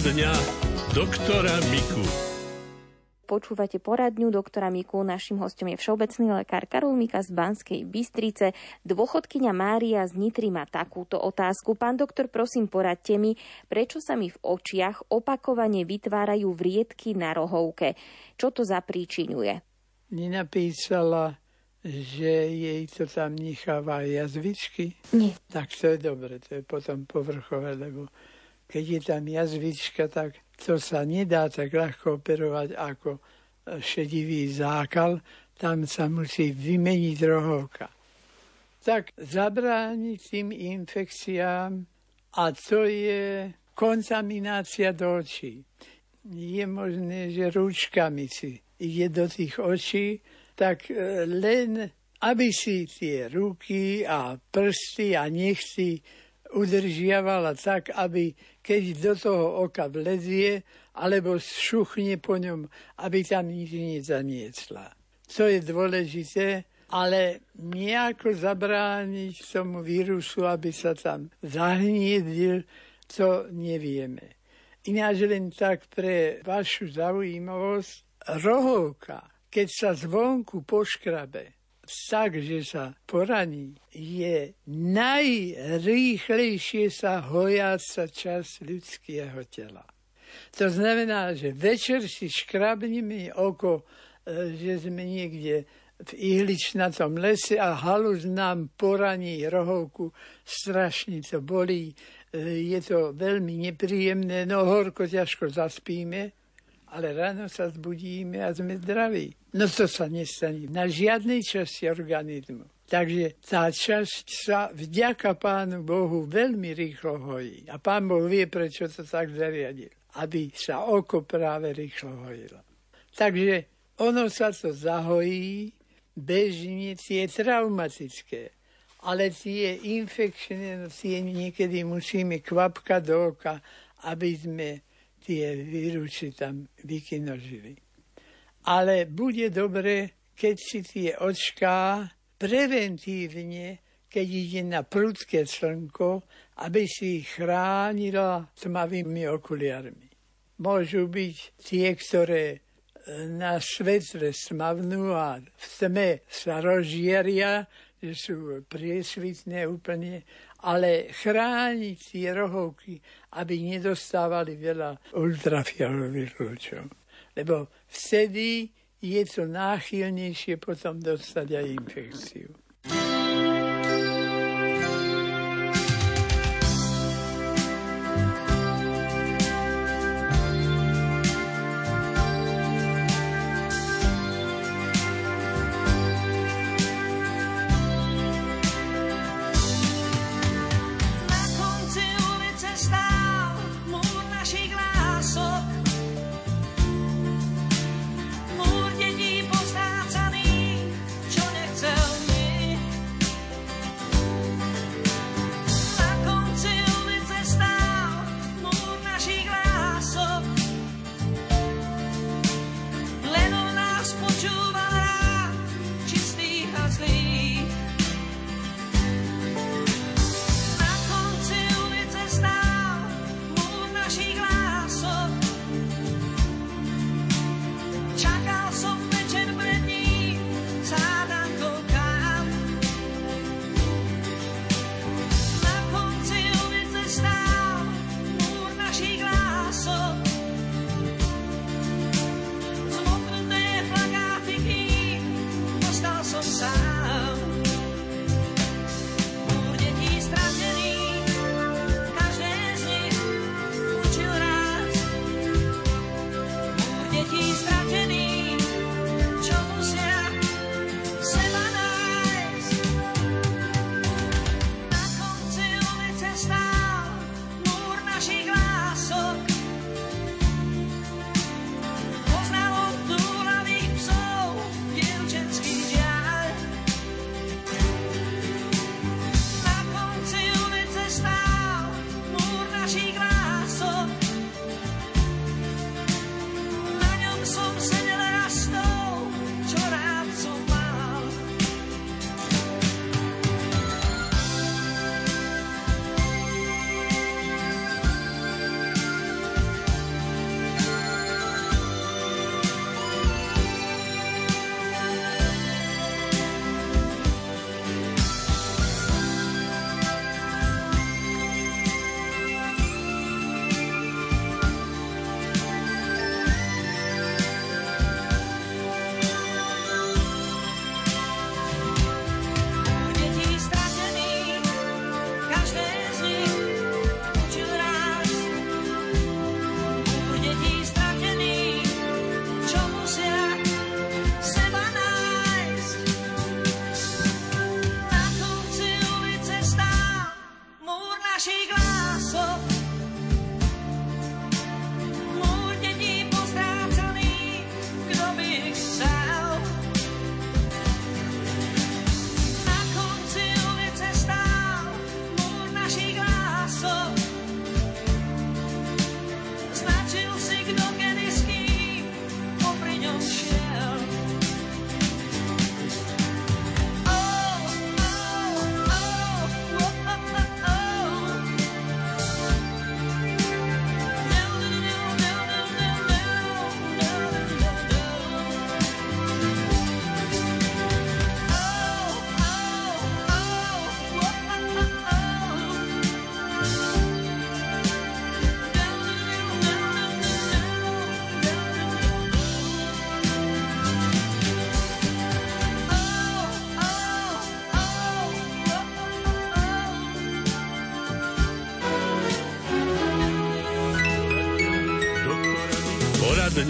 Poradňa doktora Miku. Počúvate poradňu doktora Miku. Našim hostom je všeobecný lekár Karol Mika z Banskej Bystrice. Dôchodkyňa Mária z Nitry má takúto otázku. Pán doktor, prosím, poradte mi, prečo sa mi v očiach opakovane vytvárajú vriedky na rohovke? Čo to zapríčinuje? Nenapísala, že jej to tam necháva jazvičky? Nie. Tak to je dobre, to je potom povrchové, lebo keď je tam jazvička, tak to sa nedá tak ľahko operovať ako e, šedivý zákal, tam sa musí vymeniť rohovka. Tak zabrániť tým infekciám a to je kontaminácia do očí. Je možné, že rúčkami si ide do tých očí, tak e, len aby si tie ruky a prsty a nechty udržiavala tak, aby keď do toho oka vlezie, alebo šuchne po ňom, aby tam nič nezaniecla. To je dôležité, ale nejako zabrániť tomu vírusu, aby sa tam zahniedil, to nevieme. Ináč len tak pre vašu zaujímavosť, rohovka, keď sa zvonku poškrabe, tak, že sa poraní, je najrýchlejšie sa hojáca čas ľudského tela. To znamená, že večer si škrabneme oko, e, že sme niekde v ihličnatom lese a halus nám poraní rohovku, strašne to bolí, e, je to veľmi nepríjemné, no horko ťažko zaspíme, ale ráno sa zbudíme a sme zdraví. No to sa nestane na žiadnej časti organizmu. Takže tá časť sa vďaka Pánu Bohu veľmi rýchlo hojí. A Pán Boh vie, prečo to tak zariadil. Aby sa oko práve rýchlo hojilo. Takže ono sa to zahojí, bežne tie traumatické. Ale tie infekčné, no tie niekedy musíme kvapkať do oka, aby sme tie vírusy tam vykinožili. Ale bude dobre, keď si tie očká preventívne, keď ide na prudké slnko, aby si ich chránila tmavými okuliarmi. Môžu byť tie, ktoré e, na svetle smavnú a v tme sa rozžieria, že sú priesvitné úplne, ale chrániť tie rohovky, aby nedostávali veľa ultrafialových lúčov. Lebo vtedy je to náchylnejšie potom dostať aj infekciu.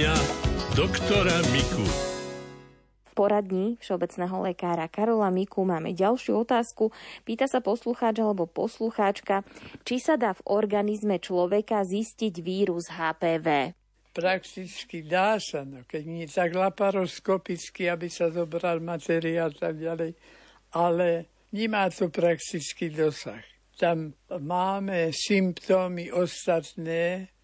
Dňa doktora Miku. V poradni všeobecného lekára Karola Miku máme ďalšiu otázku. Pýta sa poslucháč alebo poslucháčka, či sa dá v organizme človeka zistiť vírus HPV. Prakticky dá sa, no, keď nie tak laparoskopicky, aby sa zobral materiál tak ďalej, ale nemá to praktický dosah. Tam máme symptómy ostatné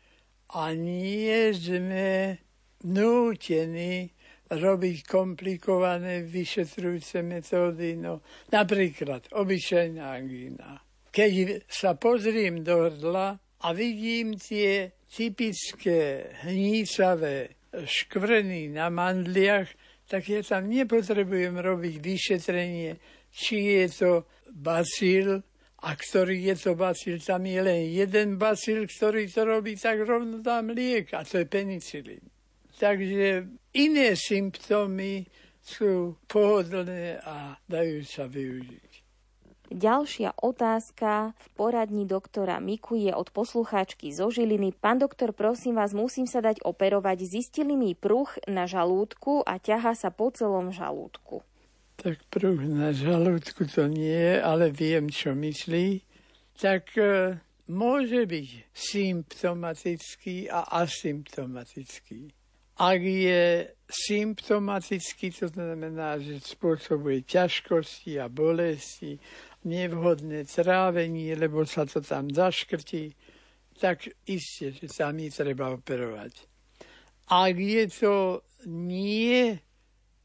a nie sme nútení robiť komplikované vyšetrujúce metódy. No, napríklad obyčajná angína. Keď sa pozriem do hrdla a vidím tie typické hnícavé škvrny na mandliach, tak ja tam nepotrebujem robiť vyšetrenie, či je to bacil, a ktorý je to bacil, tam je len jeden bacil, ktorý to robí, tak rovno dám liek a to je penicilín. Takže iné symptómy sú pohodlné a dajú sa využiť. Ďalšia otázka v poradni doktora Miku je od poslucháčky zo Žiliny. Pán doktor, prosím vás, musím sa dať operovať. Zistili mi pruch na žalúdku a ťaha sa po celom žalúdku. Tak pruch na žalúdku to nie, ale viem, čo myslí. Tak e, môže byť symptomatický a asymptomatický. Ak je symptomatický, to znamená, že spôsobuje ťažkosti a bolesti, nevhodné trávenie, lebo sa to tam zaškrtí, tak isté, že tam je treba operovať. Ak je to nie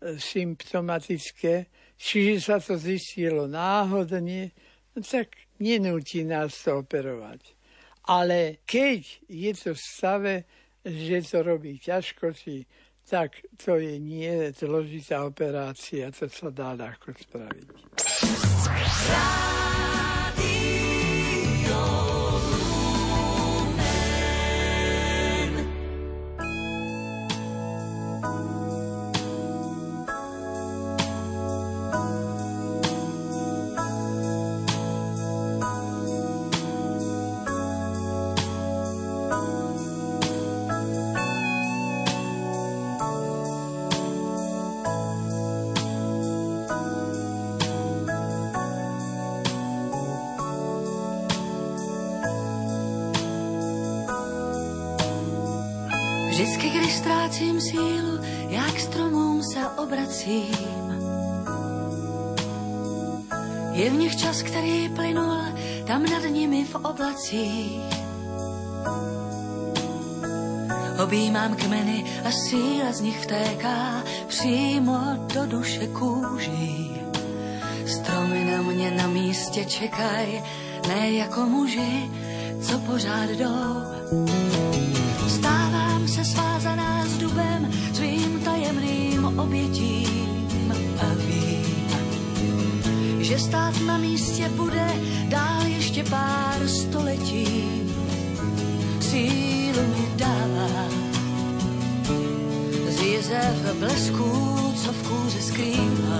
symptomatické, čiže sa to zistilo náhodne, no tak nenúti nás to operovať. Ale keď je to v stave, že to robí ťažkosti, tak to je nie zložitá operácia, to sa dá ľahko spraviť. Vždycky, když ztrácím sílu, já k stromům se obracím. Je v nich čas, který plynul tam nad nimi v oblacích. Objímám kmeny a síla z nich vtéká přímo do duše kůží. Stromy na mě na místě čekaj, ne jako muži, co pořád jdou. Se svázaná s dubem, svým tajemným obětím a vím, že stát na místě bude dál ještě pár století. Sílu mi dává z jezev blesků, co v kůře skrývá.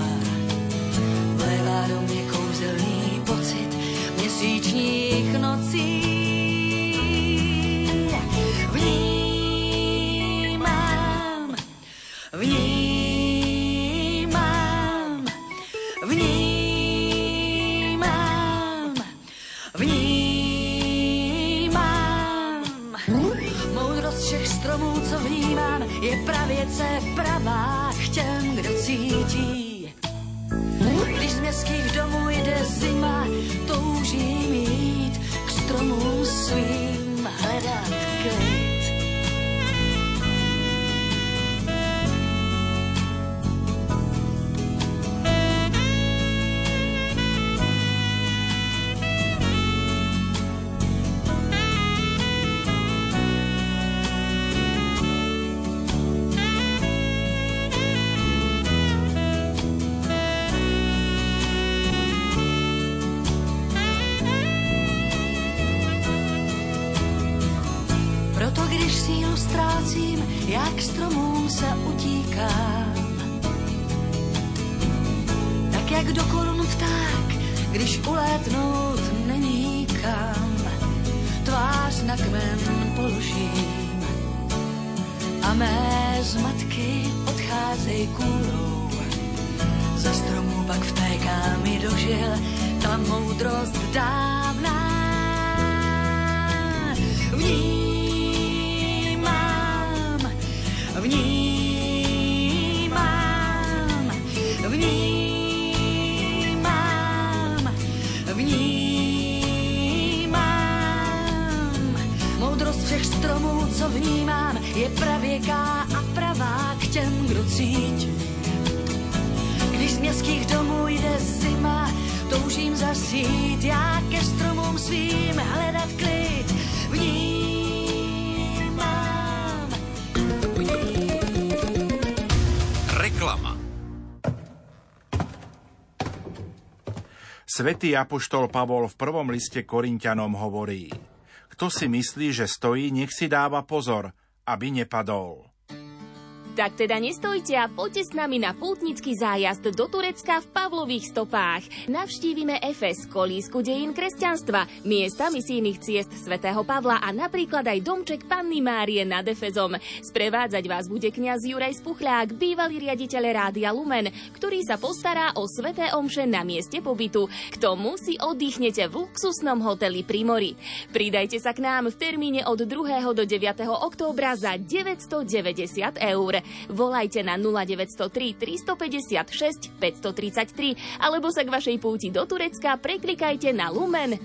jak stromům se utíkám. Tak jak do korun vták, když ulétnout není kam. Tvář na kmen položím a mé z matky odcházej kůrou. za stromů pak vtéká mi do žil ta moudrost dávná. V ní Vnímam, vnímam, vnímam. Moudrost všech stromů, co vnímám, je pravěká a pravá k těm, kdo cít. Když z městských domů jde zima, toužím zasít já ke stromům svým hledat klid. Vnímám, Svetý apoštol Pavol v prvom liste Korintianom hovorí Kto si myslí, že stojí, nech si dáva pozor, aby nepadol. Tak teda nestojte a poďte s nami na pútnický zájazd do Turecka v Pavlových stopách. Navštívime Efes, kolísku dejín kresťanstva, miesta misijných ciest svätého Pavla a napríklad aj domček Panny Márie nad Efezom. Sprevádzať vás bude kňaz Juraj Spuchľák, bývalý riaditeľ Rádia Lumen, ktorý sa postará o sveté omše na mieste pobytu. K tomu si oddychnete v luxusnom hoteli Primori. Pridajte sa k nám v termíne od 2. do 9. októbra za 990 eur. Volajte na 0903 356 533 alebo sa k vašej púti do Turecka preklikajte na Lumen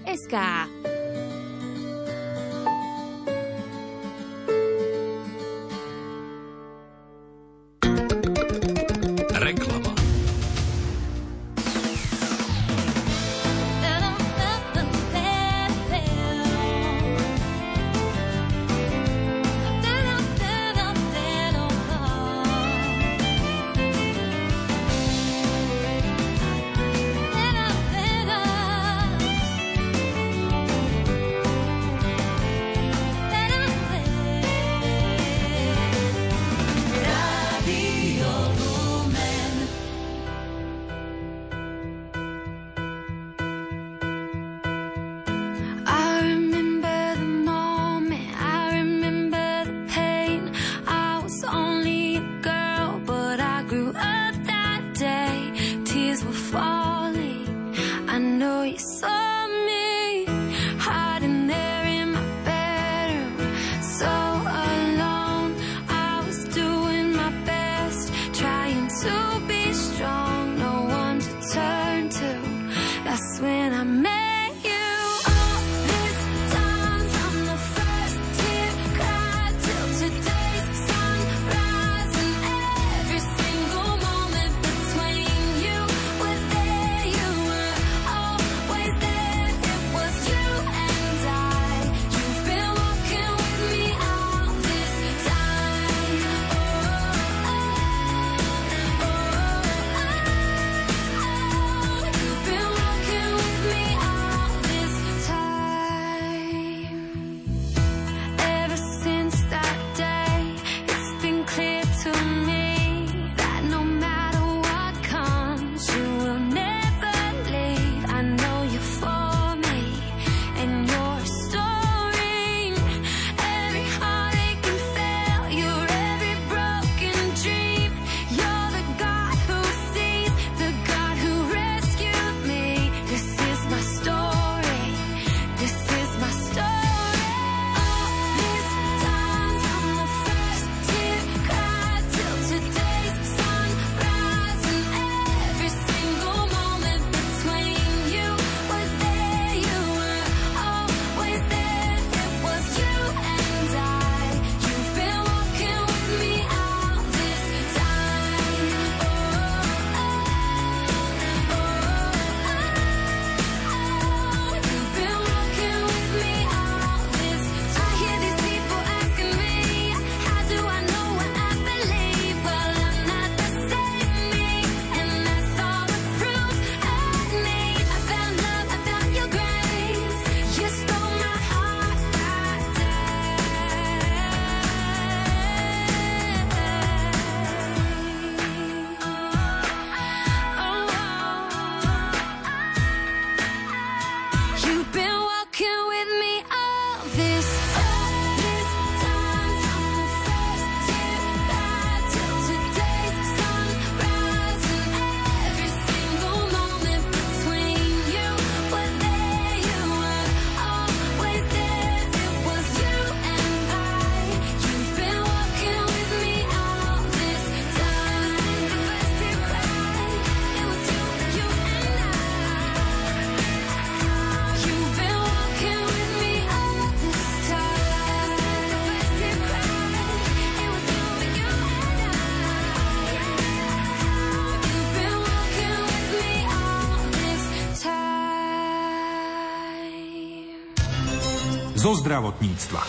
zo zdravotníctva.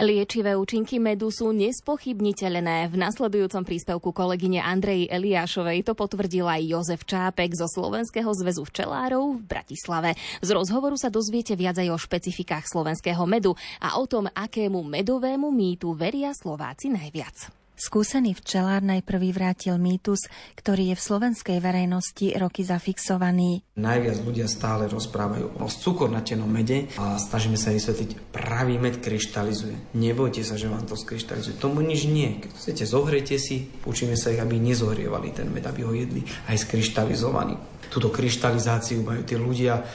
Liečivé účinky medu sú nespochybniteľné. V nasledujúcom príspevku kolegyne Andreji Eliášovej to potvrdil aj Jozef Čápek zo Slovenského zväzu včelárov v Bratislave. Z rozhovoru sa dozviete viac aj o špecifikách slovenského medu a o tom, akému medovému mýtu veria Slováci najviac. Skúsený včelár najprv vyvrátil mýtus, ktorý je v slovenskej verejnosti roky zafixovaný. Najviac ľudia stále rozprávajú o cukornatenom mede a snažíme sa vysvetliť, pravý med kryštalizuje. Nebojte sa, že vám to skryštalizuje. Tomu nič nie. Keď chcete, zohrejte si, učíme sa ich, aby nezohrievali ten med, aby ho jedli aj skryštalizovaný. Túto kryštalizáciu majú tí ľudia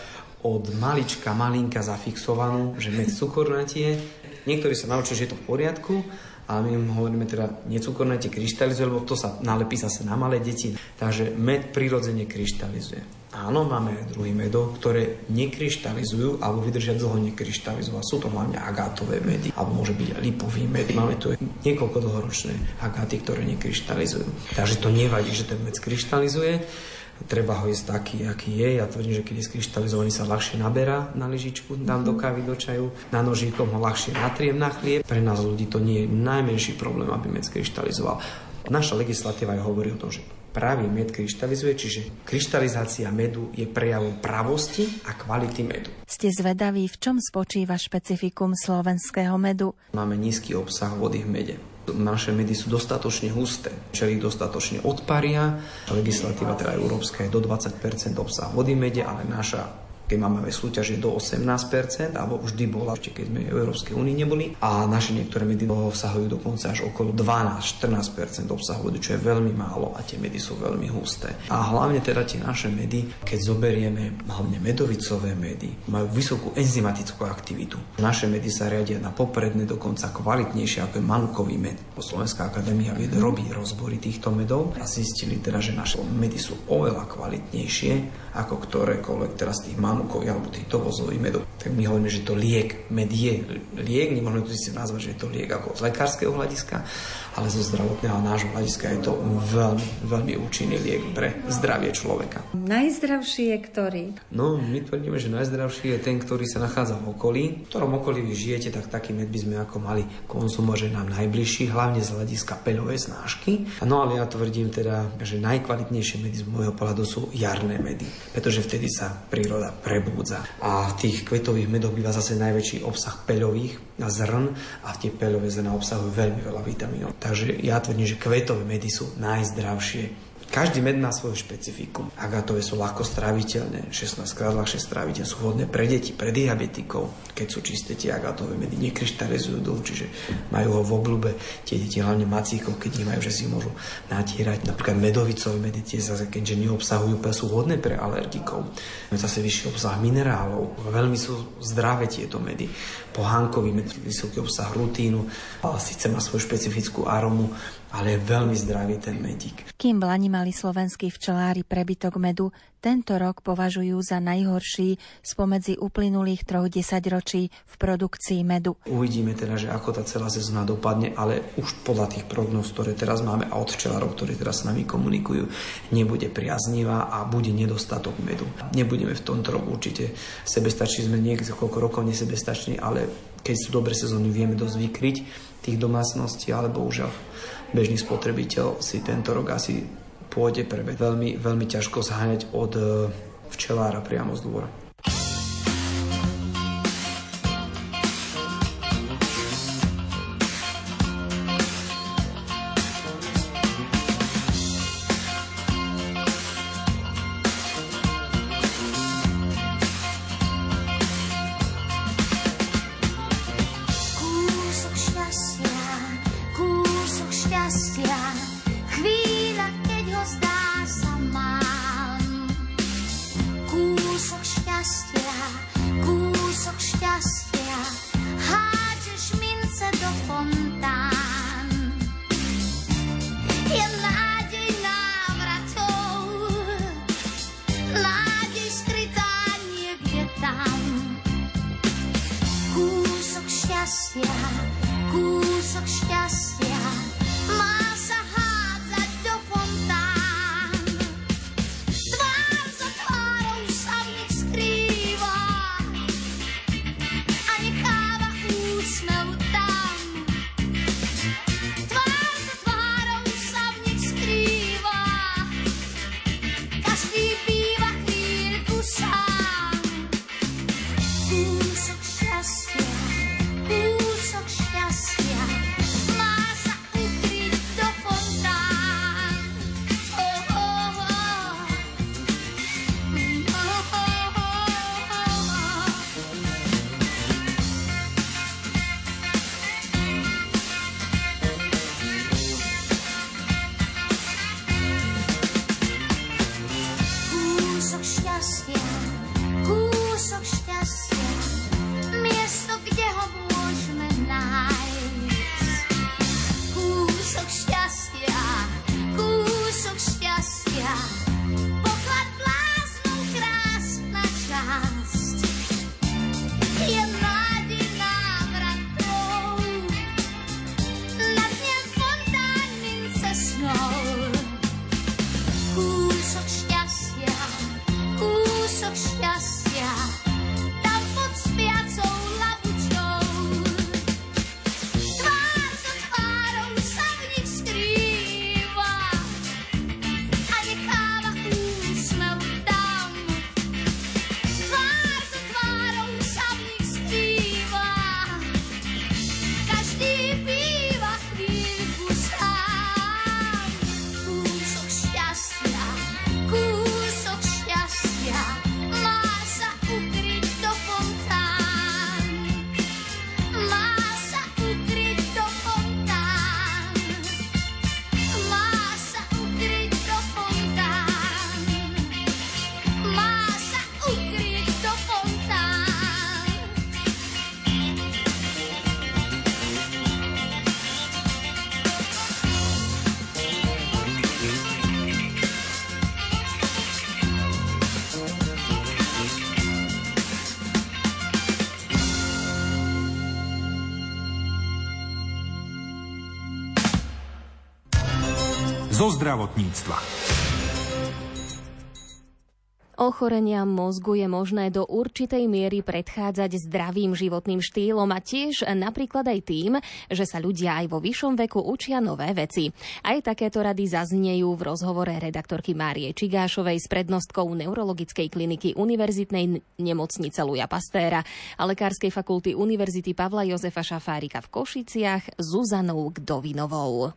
od malička, malinka zafixovanú, že med cukornatie. Niektorí sa naučili, že je to v poriadku, ale my im hovoríme teda necukornate kryštalizuje, lebo to sa nalepí zase na malé deti. Takže med prirodzene kryštalizuje. Áno, máme aj druhý medov, ktoré nekryštalizujú alebo vydržia dlho nekryštalizujú. Sú to hlavne agátové medy, alebo môže byť lipový med. Máme tu niekoľko dlhoročné agáty, ktoré nekryštalizujú. Takže to nevadí, že ten med kryštalizuje treba ho jesť taký, aký je. Ja tvrdím, že keď je skryštalizovaný sa ľahšie naberá na lyžičku, dám do kávy, do čaju, na nožíkom ho ľahšie natriem na chlieb. Pre nás ľudí to nie je najmenší problém, aby med skryštalizoval. Naša legislatíva aj hovorí o tom, že pravý med kryštalizuje, čiže kryštalizácia medu je prejavom pravosti a kvality medu. Ste zvedaví, v čom spočíva špecifikum slovenského medu? Máme nízky obsah vody v mede. Naše medy sú dostatočne husté, čeli dostatočne odparia. Legislatíva teda európska je do 20 obsah vody mede, ale naša keď máme súťaže do 18%, alebo vždy bola, ešte keď sme v Európskej únii neboli. A naše niektoré medy obsahujú dokonca až okolo 12-14% obsahu vody, čo je veľmi málo a tie medy sú veľmi husté. A hlavne teda tie naše medy, keď zoberieme hlavne medovicové medy, majú vysokú enzymatickú aktivitu. Naše medy sa riadia na popredné, dokonca kvalitnejšie ako je manukový med. Slovenská akadémia vied robí rozbory týchto medov a zistili teda, že naše medy sú oveľa kvalitnejšie ako ktorékoľvek teraz tých manukových alebo tých dovozových medov. Tak my hovoríme, že to liek, med je liek, nemôžeme to si nazvať, že je to liek ako z lekárskeho hľadiska, ale zo zdravotného nášho hľadiska je to veľmi, veľmi účinný liek pre zdravie človeka. Najzdravší je ktorý? No, my tvrdíme, že najzdravší je ten, ktorý sa nachádza v okolí. V ktorom okolí vy žijete, tak taký med by sme ako mali konzumovať, že nám najbližší, hlavne z hľadiska peľovej snášky. No ale ja tvrdím teda, že najkvalitnejšie medy z môjho pohľadu sú jarné medy, pretože vtedy sa príroda prebúdza. A v tých kvetových medoch býva zase najväčší obsah peľových zrn a tie peľové zrna obsahujú veľmi veľa vitamínov. Takže ja tvrdím, že kvetové medy sú najzdravšie. Každý med má svoje špecifikum. Agatové sú ľahko stráviteľné, 16 krát ľahšie stráviteľné, sú vhodné pre deti, pre diabetikov. Keď sú čisté tie agatové medy, nekryštalizujú dlho, čiže majú ho v oblúbe. Tie deti, hlavne macíkov, keď nemajú, že si môžu natierať. Napríklad medovicové medy, tie zase, keďže neobsahujú, sú vhodné pre alergikov. Zase vyšší obsah minerálov. Veľmi sú zdravé tieto medy. Pohánkový med, vysoký obsah rutínu, ale síce má svoju špecifickú aromu, ale je veľmi zdravý ten medík. Kým v Lani mali slovenskí včelári prebytok medu, tento rok považujú za najhorší spomedzi uplynulých troch desaťročí v produkcii medu. Uvidíme teda, že ako tá celá sezóna dopadne, ale už podľa tých prognóz, ktoré teraz máme a od včelárov, ktorí teraz s nami komunikujú, nebude priaznivá a bude nedostatok medu. Nebudeme v tomto roku určite sebestační, sme niekoľko rokov nesebestační, ale keď sú dobré sezóny, vieme dosť vykryť tých domácností, ale bohužiaľ bežný spotrebiteľ si tento rok asi pôjde pre veľmi, veľmi ťažko zháňať od eh, včelára priamo z dvora. such zo zdravotníctva. Ochorenia mozgu je možné do určitej miery predchádzať zdravým životným štýlom a tiež napríklad aj tým, že sa ľudia aj vo vyššom veku učia nové veci. Aj takéto rady zaznejú v rozhovore redaktorky Márie Čigášovej s prednostkou neurologickej kliniky Univerzitnej nemocnice Luja Pastéra a Lekárskej fakulty Univerzity Pavla Jozefa Šafárika v Košiciach Zuzanou Gdovinovou.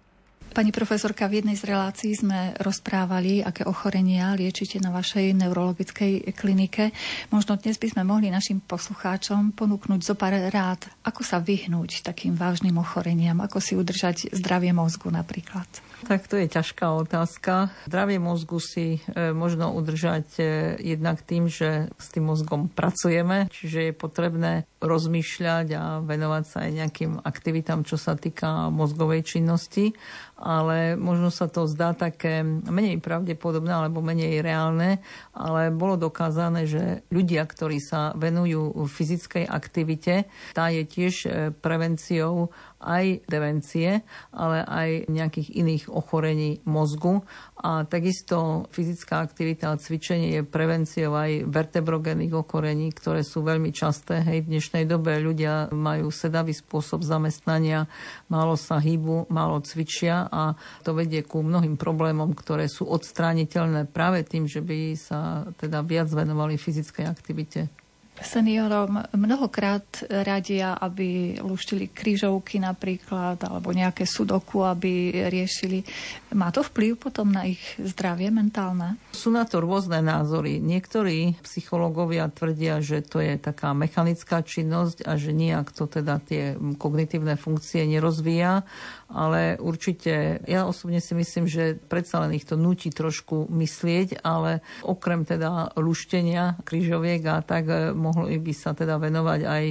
Pani profesorka, v jednej z relácií sme rozprávali, aké ochorenia liečite na vašej neurologickej klinike. Možno dnes by sme mohli našim poslucháčom ponúknuť zo pár rád, ako sa vyhnúť takým vážnym ochoreniam, ako si udržať zdravie mozgu napríklad. Tak to je ťažká otázka. Zdravie mozgu si e, možno udržať e, jednak tým, že s tým mozgom pracujeme, čiže je potrebné rozmýšľať a venovať sa aj nejakým aktivitám, čo sa týka mozgovej činnosti ale možno sa to zdá také menej pravdepodobné alebo menej reálne, ale bolo dokázané, že ľudia, ktorí sa venujú fyzickej aktivite, tá je tiež e, prevenciou aj demencie, ale aj nejakých iných ochorení mozgu. A takisto fyzická aktivita a cvičenie je prevenciou aj vertebrogénnych ochorení, ktoré sú veľmi časté. Hej, v dnešnej dobe ľudia majú sedavý spôsob zamestnania, málo sa hýbu, málo cvičia a to vedie ku mnohým problémom, ktoré sú odstrániteľné práve tým, že by sa teda viac venovali fyzickej aktivite. Seniorom mnohokrát radia, aby luštili krížovky napríklad, alebo nejaké sudoku, aby riešili. Má to vplyv potom na ich zdravie mentálne? Sú na to rôzne názory. Niektorí psychológovia tvrdia, že to je taká mechanická činnosť a že nejak to teda tie kognitívne funkcie nerozvíja ale určite ja osobne si myslím, že predsa len ich to nutí trošku myslieť, ale okrem teda luštenia kryžoviek a tak eh, mohli by sa teda venovať aj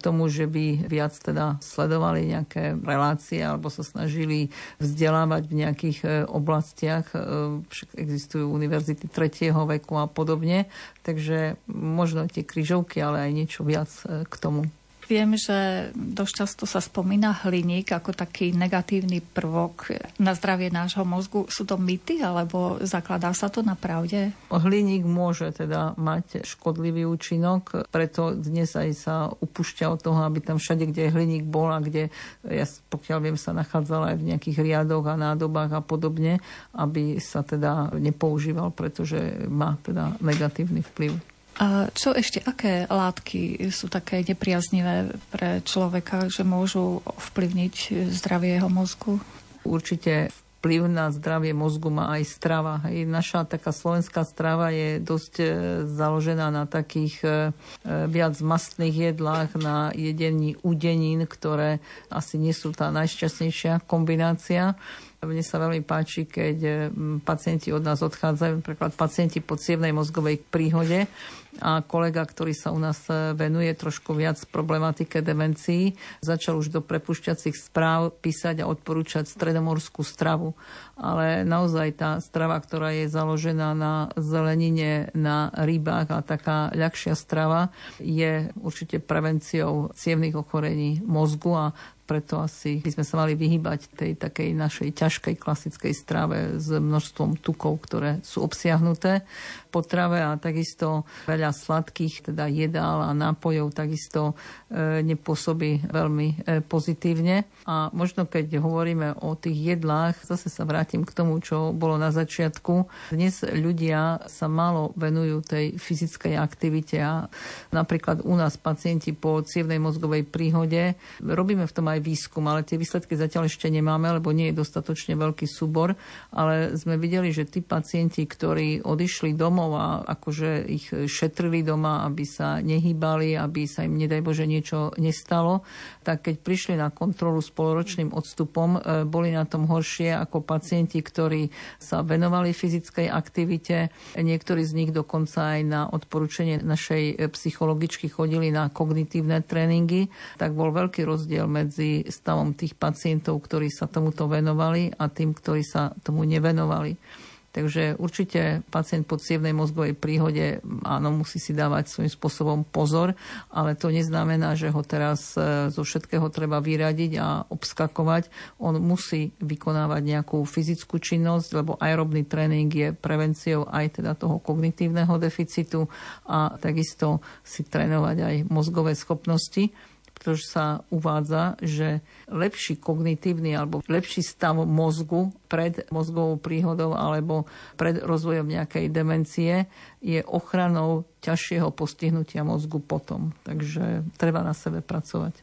tomu, že by viac teda sledovali nejaké relácie alebo sa snažili vzdelávať v nejakých eh, oblastiach. Eh, však existujú univerzity tretieho veku a podobne, takže možno tie kryžovky, ale aj niečo viac k tomu. Viem, že dosť často sa spomína hliník ako taký negatívny prvok na zdravie nášho mozgu. Sú to mýty, alebo zakladá sa to na pravde? Hliník môže teda mať škodlivý účinok, preto dnes aj sa upúšťa od toho, aby tam všade, kde hliník bol a kde, ja pokiaľ viem, sa nachádzala aj v nejakých riadoch a nádobách a podobne, aby sa teda nepoužíval, pretože má teda negatívny vplyv. A čo ešte, aké látky sú také nepriaznivé pre človeka, že môžu ovplyvniť zdravie jeho mozgu? Určite vplyv na zdravie mozgu má aj strava. Hej. Naša taká slovenská strava je dosť e, založená na takých e, e, viac mastných jedlách, na jedení udenín, ktoré asi nie sú tá najšťastnejšia kombinácia. Mne sa veľmi páči, keď pacienti od nás odchádzajú, napríklad pacienti po cievnej mozgovej príhode, a kolega, ktorý sa u nás e, venuje trošku viac problematike demencií, začal už do prepušťacích správ písať a odporúčať stredomorskú stravu. Ale naozaj tá strava, ktorá je založená na zelenine, na rybách a taká ľahšia strava je určite prevenciou cievných ochorení mozgu a preto asi by sme sa mali vyhybať tej takej našej ťažkej klasickej strave s množstvom tukov, ktoré sú obsiahnuté potrave a takisto veľa sladkých teda jedál a nápojov takisto e, nepôsobí veľmi e, pozitívne. A možno keď hovoríme o tých jedlách, zase sa vrátim k tomu, čo bolo na začiatku. Dnes ľudia sa málo venujú tej fyzickej aktivite a napríklad u nás pacienti po cievnej mozgovej príhode robíme v tom aj výskum, ale tie výsledky zatiaľ ešte nemáme, lebo nie je dostatočne veľký súbor, ale sme videli, že tí pacienti, ktorí odišli domov domov a akože ich šetrili doma, aby sa nehýbali, aby sa im, nedaj Bože, niečo nestalo, tak keď prišli na kontrolu s poloročným odstupom, e, boli na tom horšie ako pacienti, ktorí sa venovali fyzickej aktivite. Niektorí z nich dokonca aj na odporúčanie našej psychologičky chodili na kognitívne tréningy, tak bol veľký rozdiel medzi stavom tých pacientov, ktorí sa tomuto venovali a tým, ktorí sa tomu nevenovali. Takže určite pacient po cievnej mozgovej príhode áno, musí si dávať svojím spôsobom pozor, ale to neznamená, že ho teraz e, zo všetkého treba vyradiť a obskakovať. On musí vykonávať nejakú fyzickú činnosť, lebo aerobný tréning je prevenciou aj teda toho kognitívneho deficitu a takisto si trénovať aj mozgové schopnosti pretože sa uvádza, že lepší kognitívny alebo lepší stav mozgu pred mozgovou príhodou alebo pred rozvojom nejakej demencie je ochranou ťažšieho postihnutia mozgu potom. Takže treba na sebe pracovať.